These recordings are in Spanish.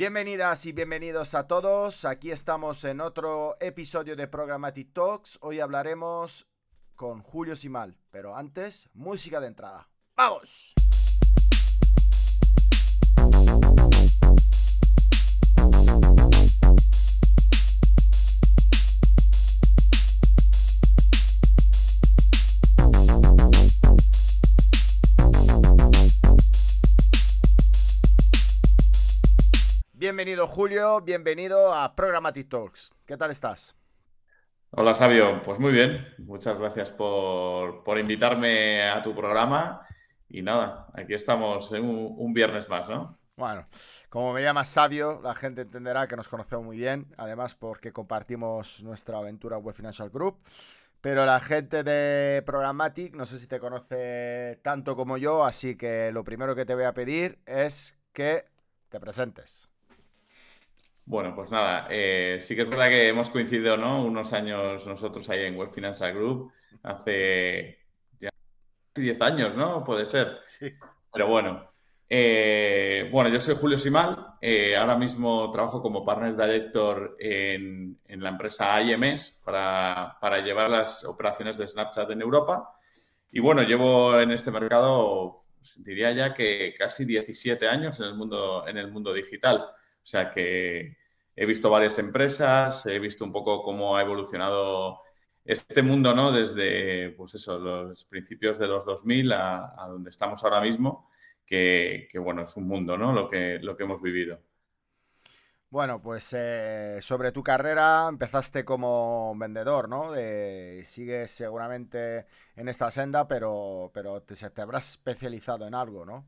Bienvenidas y bienvenidos a todos. Aquí estamos en otro episodio de Programmatic Talks. Hoy hablaremos con Julio Simal, pero antes, música de entrada. ¡Vamos! Bienvenido Julio, bienvenido a Programmatic Talks. ¿Qué tal estás? Hola Sabio, pues muy bien. Muchas gracias por, invitarme a tu programa. Y nada, aquí estamos en un, viernes más, ¿no? Bueno, como me llamas Sabio, la gente entenderá que nos conocemos muy bien, además porque compartimos nuestra aventura Web Financial Group. Pero la gente de Programmatic, no sé si te conoce tanto como yo, así que lo primero que te voy a pedir es que te presentes. Bueno, pues nada, eh, sí que es verdad que hemos coincidido, ¿no? Unos años nosotros ahí en Web Financial Group, hace ya 10 años, ¿no? Puede ser. Sí. Pero bueno, eh, bueno, yo soy Julio Simal, eh, ahora mismo trabajo como Partner Director en, la empresa IMS para, para, llevar las operaciones de Snapchat en Europa. Y bueno, llevo en este mercado, pues, diría ya que casi 17 años en el mundo, en el mundo digital. O sea que, he visto varias empresas, he visto un poco cómo ha evolucionado este mundo, ¿no? Desde, pues eso, los principios de los 2000 a, donde estamos ahora mismo, que, bueno, es un mundo, ¿no? Lo que, lo que hemos vivido. Bueno, pues eh, sobre tu carrera empezaste como vendedor, ¿no? sigues seguramente en esta senda, pero, pero te, te habrás especializado en algo, ¿no?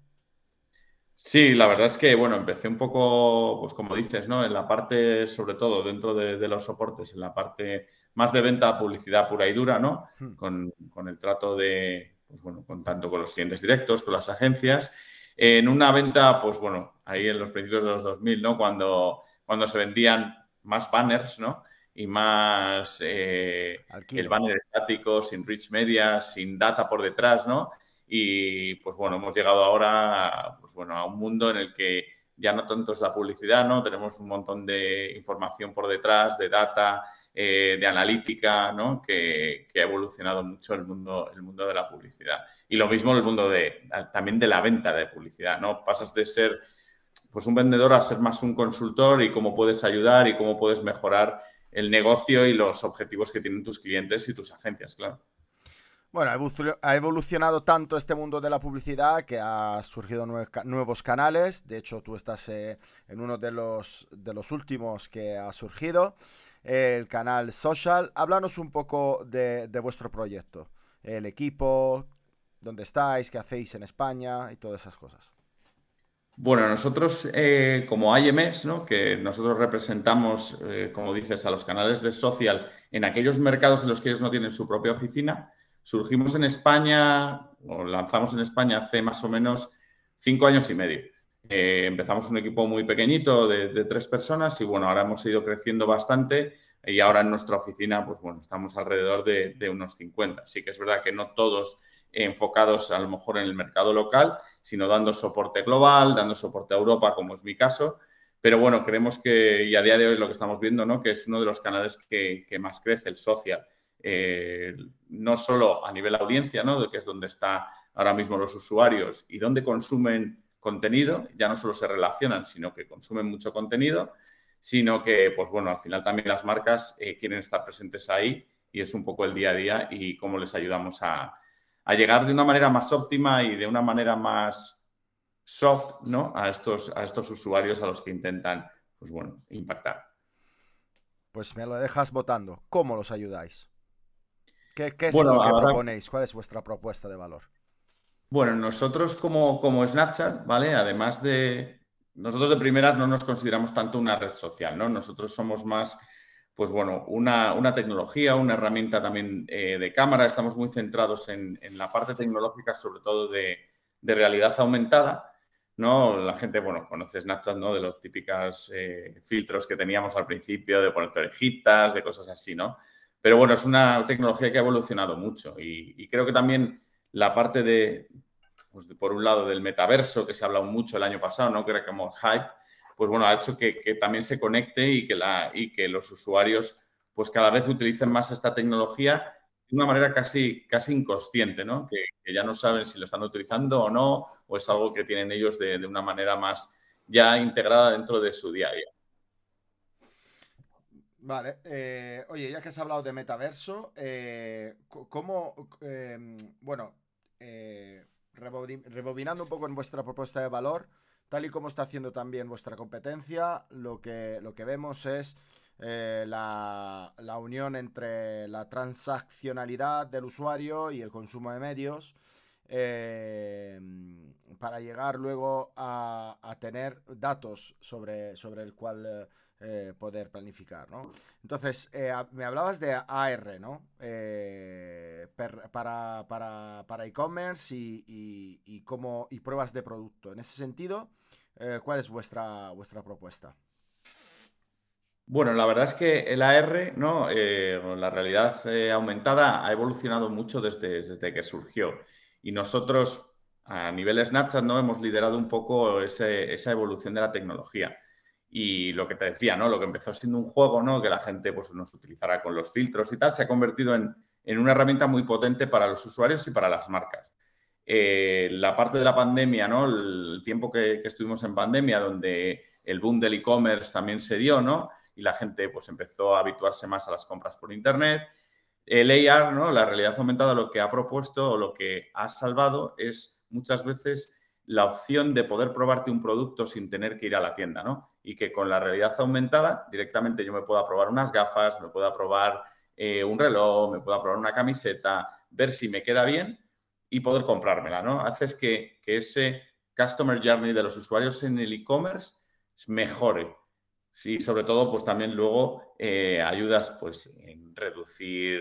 Sí, la verdad es que, bueno, empecé un poco, pues como dices, ¿no? En la parte, sobre todo, dentro de, los soportes, en la parte más de venta, publicidad pura y dura, ¿no? Hmm. Con, el trato de, pues bueno, con tanto con los clientes directos, con las agencias. En una venta, pues bueno, ahí en los principios de los 2000, ¿no? Cuando, cuando se vendían más banners, ¿no? Y más eh, el banner estático, sin rich media, sin data por detrás, ¿no? Y pues bueno, hemos llegado ahora pues bueno, a un mundo en el que ya no tanto es la publicidad, ¿no? Tenemos un montón de información por detrás, de data, eh, de analítica, ¿no? Que, ha evolucionado mucho el mundo, el mundo de la publicidad. Y lo mismo el mundo de, también de la venta de publicidad, ¿no? Pasas de ser pues un vendedor a ser más un consultor y cómo puedes ayudar y cómo puedes mejorar el negocio y los objetivos que tienen tus clientes y tus agencias, claro. Bueno, ha evolucionado tanto este mundo de la publicidad que ha surgido nuevos canales. De hecho, tú estás eh, en uno de los, de los últimos que ha surgido, el canal Social. Háblanos un poco de, vuestro proyecto, el equipo, dónde estáis, qué hacéis en España y todas esas cosas. Bueno, nosotros eh, como IMS, ¿no? que nosotros representamos, eh, como dices, a los canales de social en aquellos mercados en los que ellos no tienen su propia oficina, Surgimos en España, o lanzamos en España hace más o menos cinco años y medio. Eh, empezamos un equipo muy pequeñito de, tres personas y bueno, ahora hemos ido creciendo bastante y ahora en nuestra oficina, pues bueno, estamos alrededor de, unos 50. Sí que es verdad que no todos enfocados a lo mejor en el mercado local, sino dando soporte global, dando soporte a Europa, como es mi caso. Pero bueno, creemos que, y a día de hoy lo que estamos viendo, ¿no? Que es uno de los canales que, que más crece, el social. Eh, no solo a nivel audiencia, ¿no? de que es donde están ahora mismo los usuarios y donde consumen contenido, ya no solo se relacionan, sino que consumen mucho contenido, sino que, pues bueno, al final también las marcas eh, quieren estar presentes ahí y es un poco el día a día y cómo les ayudamos a, llegar de una manera más óptima y de una manera más soft, ¿no? A estos, a estos usuarios a los que intentan, pues bueno, impactar. Pues me lo dejas votando. ¿Cómo los ayudáis? ¿Qué, es lo que proponéis? ¿Cuál es vuestra propuesta de valor? Bueno, nosotros como, como Snapchat, ¿vale? Además de... Nosotros de primeras no nos consideramos tanto una red social, ¿no? Nosotros somos más, pues bueno, una, tecnología, una herramienta también eh, de cámara. Estamos muy centrados en, la parte tecnológica, sobre todo de, realidad aumentada, ¿no? La gente, bueno, conoce Snapchat, ¿no? De los típicos eh, filtros que teníamos al principio, de poner orejitas, de cosas así, ¿no? Pero bueno, es una tecnología que ha evolucionado mucho y, creo que también la parte de, pues por un lado, del metaverso, que se ha hablado mucho el año pasado, ¿no? Que era como hype, pues bueno, ha hecho que, también se conecte y que, la, y que los usuarios pues cada vez utilicen más esta tecnología de una manera casi, casi inconsciente, ¿no? Que, ya no saben si lo están utilizando o no, o es algo que tienen ellos de, de una manera más ya integrada dentro de su día a día. Vale, eh, oye, ya que has hablado de metaverso, eh, ¿cómo, em, bueno, eh, rebobinando un poco en vuestra propuesta de valor, tal y como está haciendo también vuestra competencia, lo que, lo que vemos es la, la, unión entre la transaccionalidad del usuario y el consumo de medios para llegar luego a, tener datos sobre, sobre el cual eh, poder planificar, ¿no? Entonces, eh, me hablabas de AR, ¿no? Eh, para, para, e-commerce y, y, y pruebas de producto. En ese sentido, ¿cuál es vuestra, vuestra propuesta? Bueno, la verdad es que el AR, ¿no? la realidad aumentada ha evolucionado mucho desde, desde que surgió. Y nosotros, a nivel Snapchat, ¿no? Hemos liderado un poco esa evolución de la tecnología. Y lo que te decía, ¿no? Lo que empezó siendo un juego, ¿no? Que la gente pues, nos utilizará con los filtros y tal, se ha convertido en, una herramienta muy potente para los usuarios y para las marcas. Eh, la parte de la pandemia, ¿no? El, tiempo que, estuvimos en pandemia, donde el boom del e-commerce también se dio, ¿no? Y la gente pues empezó a habituarse más a las compras por internet. El AR, ¿no? La realidad aumentada lo que ha propuesto o lo que ha salvado es muchas veces la opción de poder probarte un producto sin tener que ir a la tienda, ¿no? Y que con la realidad aumentada directamente yo me pueda probar unas gafas, me pueda probar eh, un reloj, me pueda probar una camiseta, ver si me queda bien y poder comprármela, ¿no? Haces que, ese customer journey de los usuarios en el e-commerce mejore. Sí, sobre todo, pues también luego eh, ayudas pues en reducir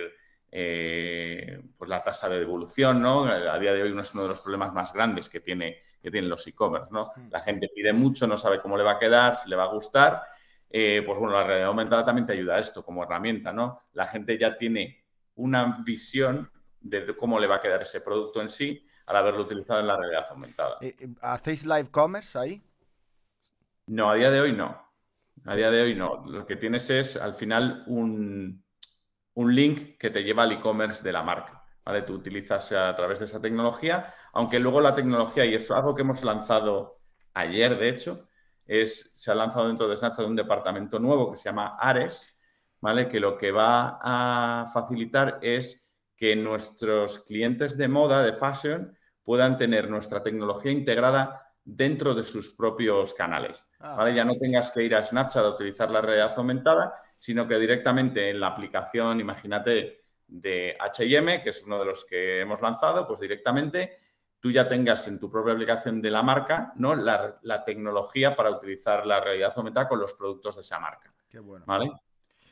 eh, pues la tasa de devolución, ¿no? A día de hoy uno es uno de los problemas más grandes que tiene que tienen los e-commerce, ¿no? La gente pide mucho, no sabe cómo le va a quedar, si le va a gustar. Eh, pues bueno, la realidad aumentada también te ayuda a esto como herramienta, ¿no? La gente ya tiene una visión de cómo le va a quedar ese producto en sí al haberlo utilizado en la realidad aumentada. Eh, eh, ¿Hacéis live commerce ahí? No, a día de hoy no. A día de hoy no. Lo que tienes es al final un, un link que te lleva al e-commerce de la marca. ¿vale? Tú utilizas a través de esa tecnología, aunque luego la tecnología, y eso es algo que hemos lanzado ayer, de hecho, es, se ha lanzado dentro de Snapchat un departamento nuevo que se llama Ares, ¿vale? Que lo que va a facilitar es que nuestros clientes de moda, de fashion, puedan tener nuestra tecnología integrada dentro de sus propios canales. Ah. ¿vale? Ya no tengas que ir a Snapchat a utilizar la realidad aumentada, sino que directamente en la aplicación, imagínate, de HM, que es uno de los que hemos lanzado, pues directamente tú ya tengas en tu propia aplicación de la marca ¿no? la, tecnología para utilizar la realidad aumentada con los productos de esa marca. Qué bueno. ¿Vale?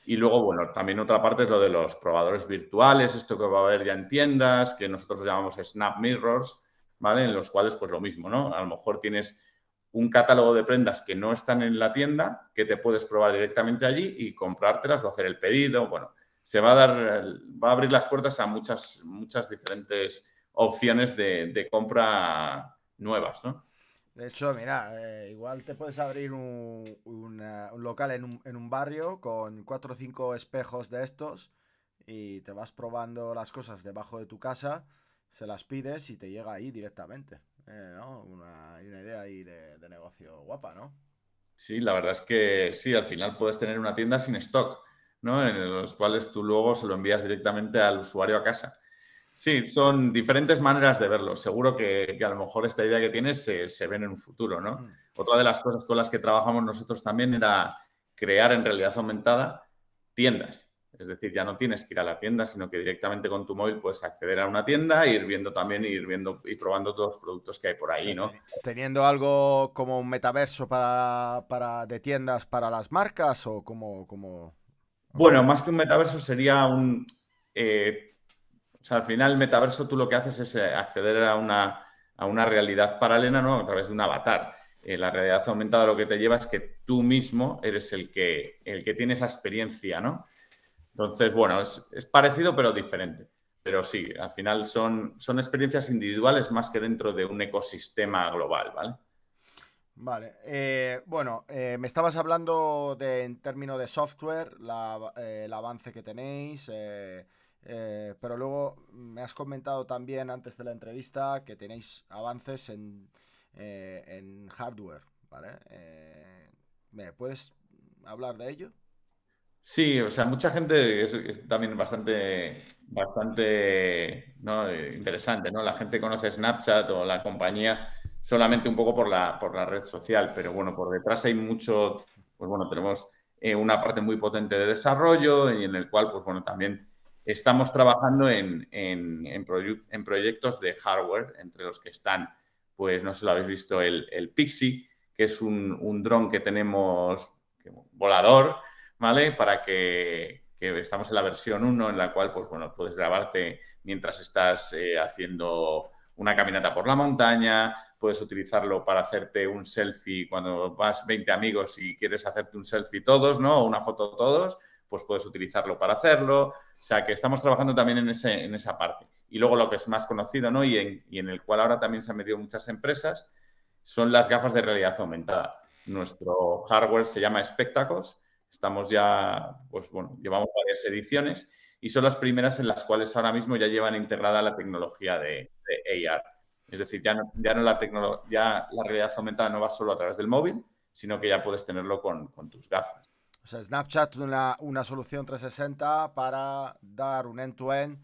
Y luego, bueno, también otra parte es lo de los probadores virtuales, esto que va a haber ya en tiendas, que nosotros llamamos Snap Mirrors, En los cuales, pues lo mismo, ¿no? A lo mejor tienes un catálogo de prendas que no están en la tienda, que te puedes probar directamente allí y comprártelas o hacer el pedido. Bueno, se va a dar, va a abrir las puertas a muchas, muchas diferentes opciones de, compra nuevas, ¿no? De hecho, mira, eh, igual te puedes abrir un, local en un, en un, barrio con cuatro o cinco espejos de estos y te vas probando las cosas debajo de tu casa, se las pides y te llega ahí directamente. Eh, ¿no? una, idea ahí de, de negocio guapa, ¿no? Sí, la verdad es que sí, al final puedes tener una tienda sin stock. ¿no? En los cuales tú luego se lo envías directamente al usuario a casa. Sí, son diferentes maneras de verlo. Seguro que, a lo mejor esta idea que tienes se, se ve en un futuro, ¿no? Mm. Otra de las cosas con las que trabajamos nosotros también era crear en realidad aumentada tiendas. Es decir, ya no tienes que ir a la tienda, sino que directamente con tu móvil puedes acceder a una tienda e ir viendo también, ir viendo y probando todos los productos que hay por ahí, ¿no? Teniendo algo como un metaverso para, para de tiendas para las marcas o como, como... Bueno, más que un metaverso sería un... Eh, o sea, al final el metaverso tú lo que haces es eh, acceder a una, a una realidad paralela, ¿no? A través de un avatar. Eh, la realidad aumentada lo que te lleva es que tú mismo eres el que, el que tiene esa experiencia, ¿no? Entonces, bueno, es, parecido pero diferente. Pero sí, al final son, son experiencias individuales más que dentro de un ecosistema global, ¿vale? Vale, eh, bueno, eh, me estabas hablando de, en términos de software, eh, el avance que tenéis, pero luego me has comentado también antes de la entrevista que tenéis avances en, en hardware, ¿vale? ¿Me puedes hablar de ello? Sí, o sea, mucha gente es, también bastante, bastante interesante, ¿no? La gente conoce Snapchat o la compañía solamente un poco por la, por la red social, pero bueno, por detrás hay mucho, pues bueno, tenemos eh, una parte muy potente de desarrollo y en el cual, pues bueno, también estamos trabajando en, en, proyectos de hardware, entre los que están, pues no sé lo habéis visto, el, el Pixie, que es un, un dron que tenemos volador, ¿vale? Para que, estamos en la versión 1 en la cual, pues bueno, puedes grabarte mientras estás eh, haciendo una caminata por la montaña, puedes utilizarlo para hacerte un selfie cuando vas 20 amigos y quieres hacerte un selfie todos, ¿no? O una foto todos, pues puedes utilizarlo para hacerlo. O sea, que estamos trabajando también en, ese, en esa parte. Y luego lo que es más conocido, ¿no? Y en, y en el cual ahora también se han metido muchas empresas, son las gafas de realidad aumentada. Nuestro hardware se llama Spectacles Estamos ya, pues bueno, llevamos varias ediciones y son las primeras en las cuales ahora mismo ya llevan integrada la tecnología de, AR. Es decir, ya no, ya no la ya la realidad aumentada no va solo a través del móvil, sino que ya puedes tenerlo con, tus gafas. O sea, Snapchat una, una solución 360 para dar un end-to-end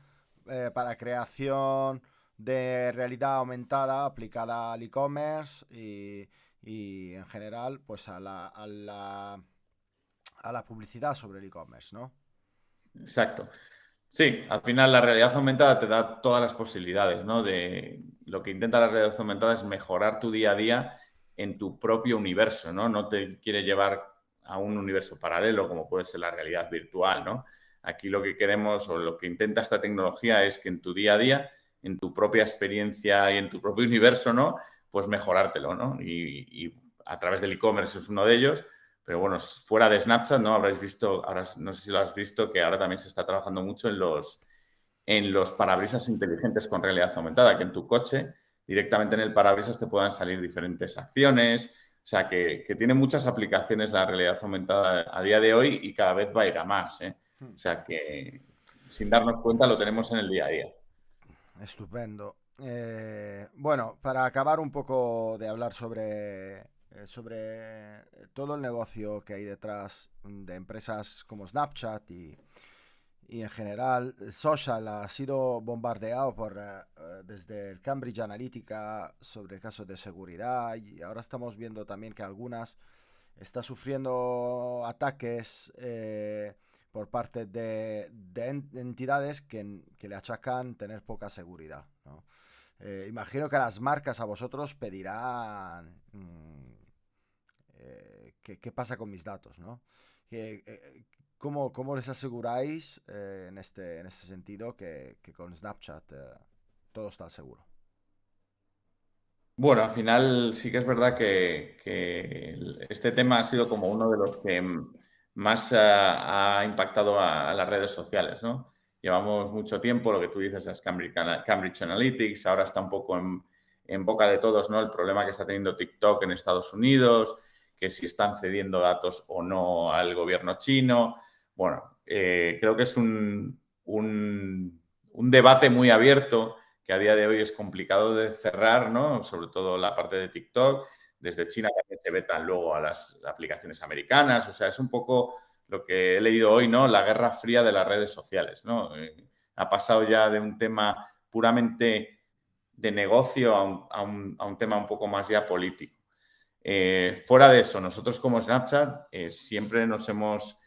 eh, para creación de realidad aumentada aplicada al e-commerce y, y, en general pues a la, a la a la publicidad sobre el e-commerce, ¿no? Exacto. Sí, al final la realidad aumentada te da todas las posibilidades, ¿no? De lo que intenta la realidad aumentada es mejorar tu día a día en tu propio universo, ¿no? No te quiere llevar a un universo paralelo como puede ser la realidad virtual, ¿no? Aquí lo que queremos o lo que intenta esta tecnología es que en tu día a día, en tu propia experiencia y en tu propio universo, ¿no? Pues mejorártelo, ¿no? Y, y a través del e-commerce es uno de ellos, pero bueno, fuera de Snapchat, ¿no? Habréis visto, ahora no sé si lo has visto, que ahora también se está trabajando mucho en los, en los parabrisas inteligentes con realidad aumentada, que en tu coche, directamente en el parabrisas te puedan salir diferentes acciones. O sea, que, tiene muchas aplicaciones la realidad aumentada a día de hoy y cada vez va a ir a más. ¿eh? Hmm. O sea, que sin darnos cuenta lo tenemos en el día a día. Estupendo. Eh, bueno, para acabar un poco de hablar sobre sobre eh, todo el negocio que hay detrás de empresas como Snapchat y, en general Social ha sido bombardeado por, eh, desde el Cambridge Analytica sobre casos de seguridad y ahora estamos viendo también que algunas está sufriendo ataques por parte de, entidades que, le achacan tener poca seguridad. imagino que las marcas a vosotros pedirán mm, qué, pasa con mis datos, ¿no? Eh, ¿cómo, ¿cómo, les aseguráis eh, en, este, en este sentido que, con Snapchat eh, todo está seguro? Bueno, al final sí que es verdad que, este tema ha sido como uno de los que más ha, impactado a, las redes sociales, ¿no? Llevamos mucho tiempo, lo que tú dices es Cambridge, Cambridge Analytics, ahora está un poco en, en, boca de todos, ¿no? El problema que está teniendo TikTok en Estados Unidos, que si están cediendo datos o no al gobierno chino. Bueno, eh, creo que es un, un, debate muy abierto que a día de hoy es complicado de cerrar, ¿no? Sobre todo la parte de TikTok. Desde China también se vetan luego a las aplicaciones americanas. O sea, es un poco lo que he leído hoy, ¿no? La guerra fría de las redes sociales, ¿no? Eh, ha pasado ya de un tema puramente de negocio a un, a un tema un poco más ya político. Eh, fuera de eso, nosotros como Snapchat eh, siempre nos hemos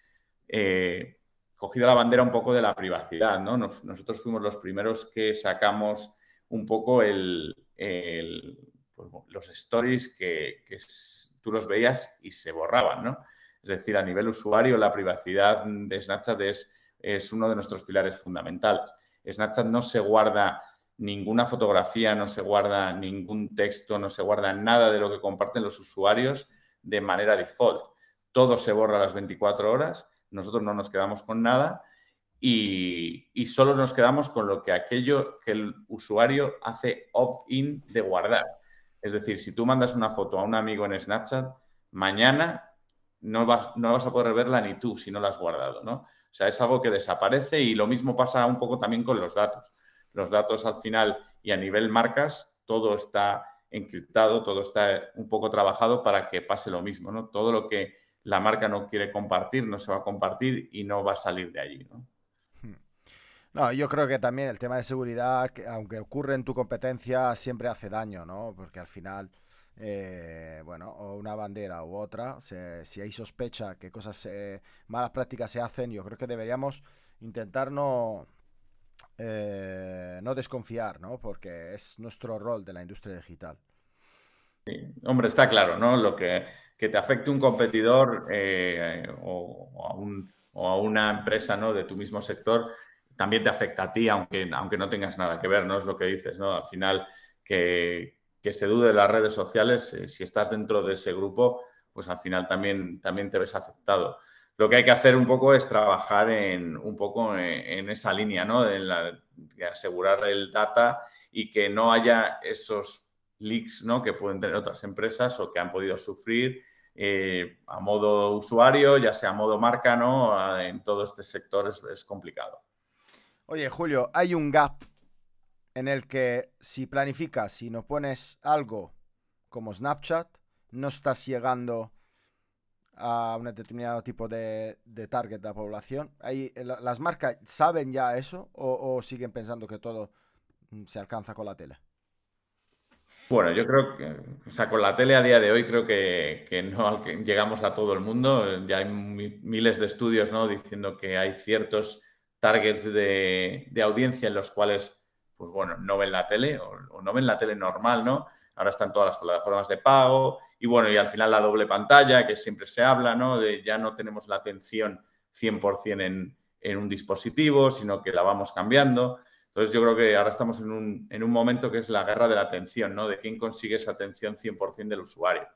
eh, cogido la bandera un poco de la privacidad, ¿no? nosotros fuimos los primeros que sacamos un poco pues, los stories que, tú los veías y se borraban. Es decir, a nivel usuario, la privacidad de Snapchat es, es uno de nuestros pilares fundamentales. Snapchat no se guarda ninguna fotografía, no se guarda ningún texto, no se guarda nada de lo que comparten los usuarios de manera default. Todo se borra a las 24 horas, nosotros no nos quedamos con nada y, solo nos quedamos con lo que aquello que el usuario hace opt-in de guardar. Es decir, si tú mandas una foto a un amigo en Snapchat, mañana no vas, no vas a poder verla ni tú si no la has guardado, ¿no? O sea, es algo que desaparece y lo mismo pasa un poco también con los datos. Los datos al final y a nivel marcas, todo está encriptado, todo está un poco trabajado para que pase lo mismo, ¿no? Todo lo que la marca no quiere compartir no se va a compartir y no va a salir de allí, ¿no? Hmm. No, yo creo que también el tema de seguridad, aunque ocurre en tu competencia, siempre hace daño, ¿no? Porque al final, eh, bueno, o una bandera u otra, si hay sospecha que cosas, eh, malas prácticas se hacen, yo creo que deberíamos intentar no, eh, no desconfiar, ¿no? Porque es nuestro rol de la industria digital. Hombre, está claro, ¿no? Lo que, te afecte un competidor o, a una empresa ¿no? de tu mismo sector también te afecta a ti, aunque, aunque no tengas nada que ver, ¿no? Es lo que dices, ¿no? Al final, que, se dude de las redes sociales, eh, si estás dentro de ese grupo, pues al final también, también te ves afectado. Lo que hay que hacer un poco es trabajar en un poco en, esa línea, ¿no? De, asegurar el data y que no haya esos leaks, ¿no? Que pueden tener otras empresas o que han podido sufrir eh, a modo usuario, ya sea a modo marca, ¿no? En todo este sector es complicado. Oye, Julio, hay un gap en el que si planificas y no pones algo como Snapchat, no estás llegando a un determinado tipo de, target de la población. ¿Las marcas saben ya eso o, siguen pensando que todo mm, se alcanza con la tele? Bueno, yo creo que, o sea, con la tele a día de hoy creo que, no llegamos a todo el mundo. Ya hay miles de estudios ¿no? diciendo que hay ciertos targets de, audiencia en los cuales, pues bueno, no ven la tele o, no ven la tele normal, ¿no? Ahora están todas las plataformas de pago y bueno, y al final la doble pantalla, que siempre se habla, ¿no? De ya no tenemos la atención 100% en, en un dispositivo, sino que la vamos cambiando. Entonces yo creo que ahora estamos en un, en un momento que es la guerra de la atención, ¿no? De quién consigue esa atención 100% del usuario.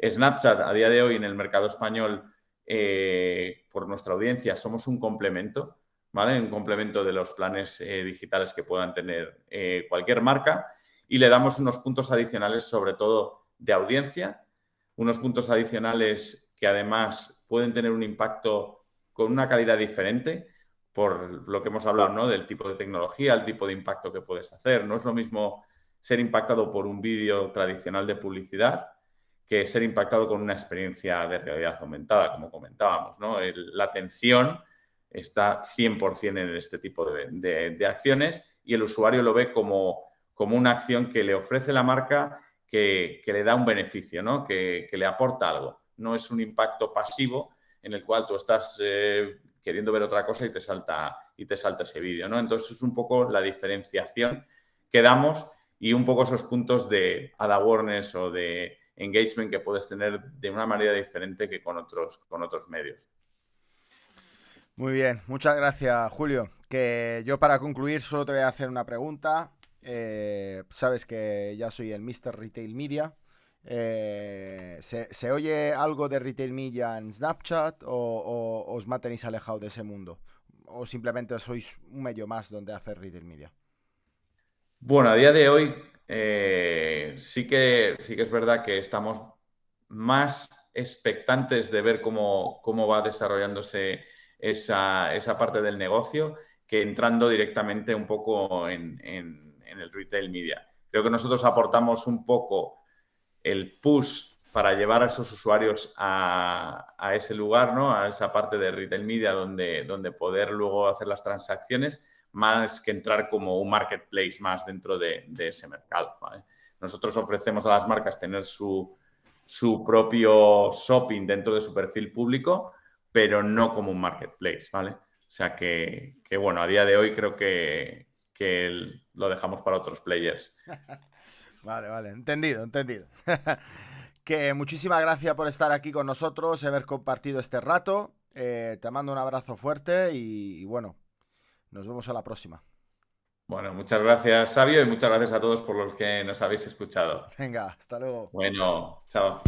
Snapchat a día de hoy en el mercado español, eh, por nuestra audiencia, somos un complemento ¿vale? Un complemento de los planes eh, digitales que puedan tener eh, cualquier marca y le damos unos puntos adicionales, sobre todo de audiencia, unos puntos adicionales que además pueden tener un impacto con una calidad diferente por lo que hemos hablado, ¿no? Del tipo de tecnología, el tipo de impacto que puedes hacer. No es lo mismo ser impactado por un vídeo tradicional de publicidad que ser impactado con una experiencia de realidad aumentada, como comentábamos, ¿no? la atención está 100% en este tipo de, acciones y el usuario lo ve como, como, una acción que le ofrece la marca que, le da un beneficio, ¿no? que, le aporta algo. No es un impacto pasivo en el cual tú estás eh, queriendo ver otra cosa y te salta, y te salta ese vídeo. ¿no? Entonces es un poco la diferenciación que damos y un poco esos puntos de ad awareness o de engagement que puedes tener de una manera diferente que con otros, con otros medios. Muy bien, muchas gracias Julio. Que yo para concluir solo te voy a hacer una pregunta. Eh, sabes que ya soy el Mr. Retail Media. Eh, ¿se, oye algo de Retail Media en Snapchat o, os mantenéis alejados de ese mundo? ¿O simplemente sois un medio más donde hacer Retail Media? Bueno, a día de hoy eh, sí, que, sí que es verdad que estamos más expectantes de ver cómo, cómo va desarrollándose esa, esa parte del negocio que entrando directamente un poco en, el retail media. Creo que nosotros aportamos un poco el push para llevar a esos usuarios a, ese lugar, ¿no? A esa parte de retail media donde, donde poder luego hacer las transacciones, más que entrar como un marketplace más dentro de, ese mercado. Nosotros ofrecemos a las marcas tener su, su propio shopping dentro de su perfil público, pero no como un marketplace, ¿vale? O sea que, bueno, a día de hoy creo que, lo dejamos para otros players. vale, vale, entendido, entendido. que muchísimas gracias por estar aquí con nosotros, haber compartido este rato. Eh, te mando un abrazo fuerte y, y bueno, nos vemos a la próxima. Bueno, muchas gracias, Sabio, y muchas gracias a todos por los que nos habéis escuchado. Venga, hasta luego. Bueno, chao.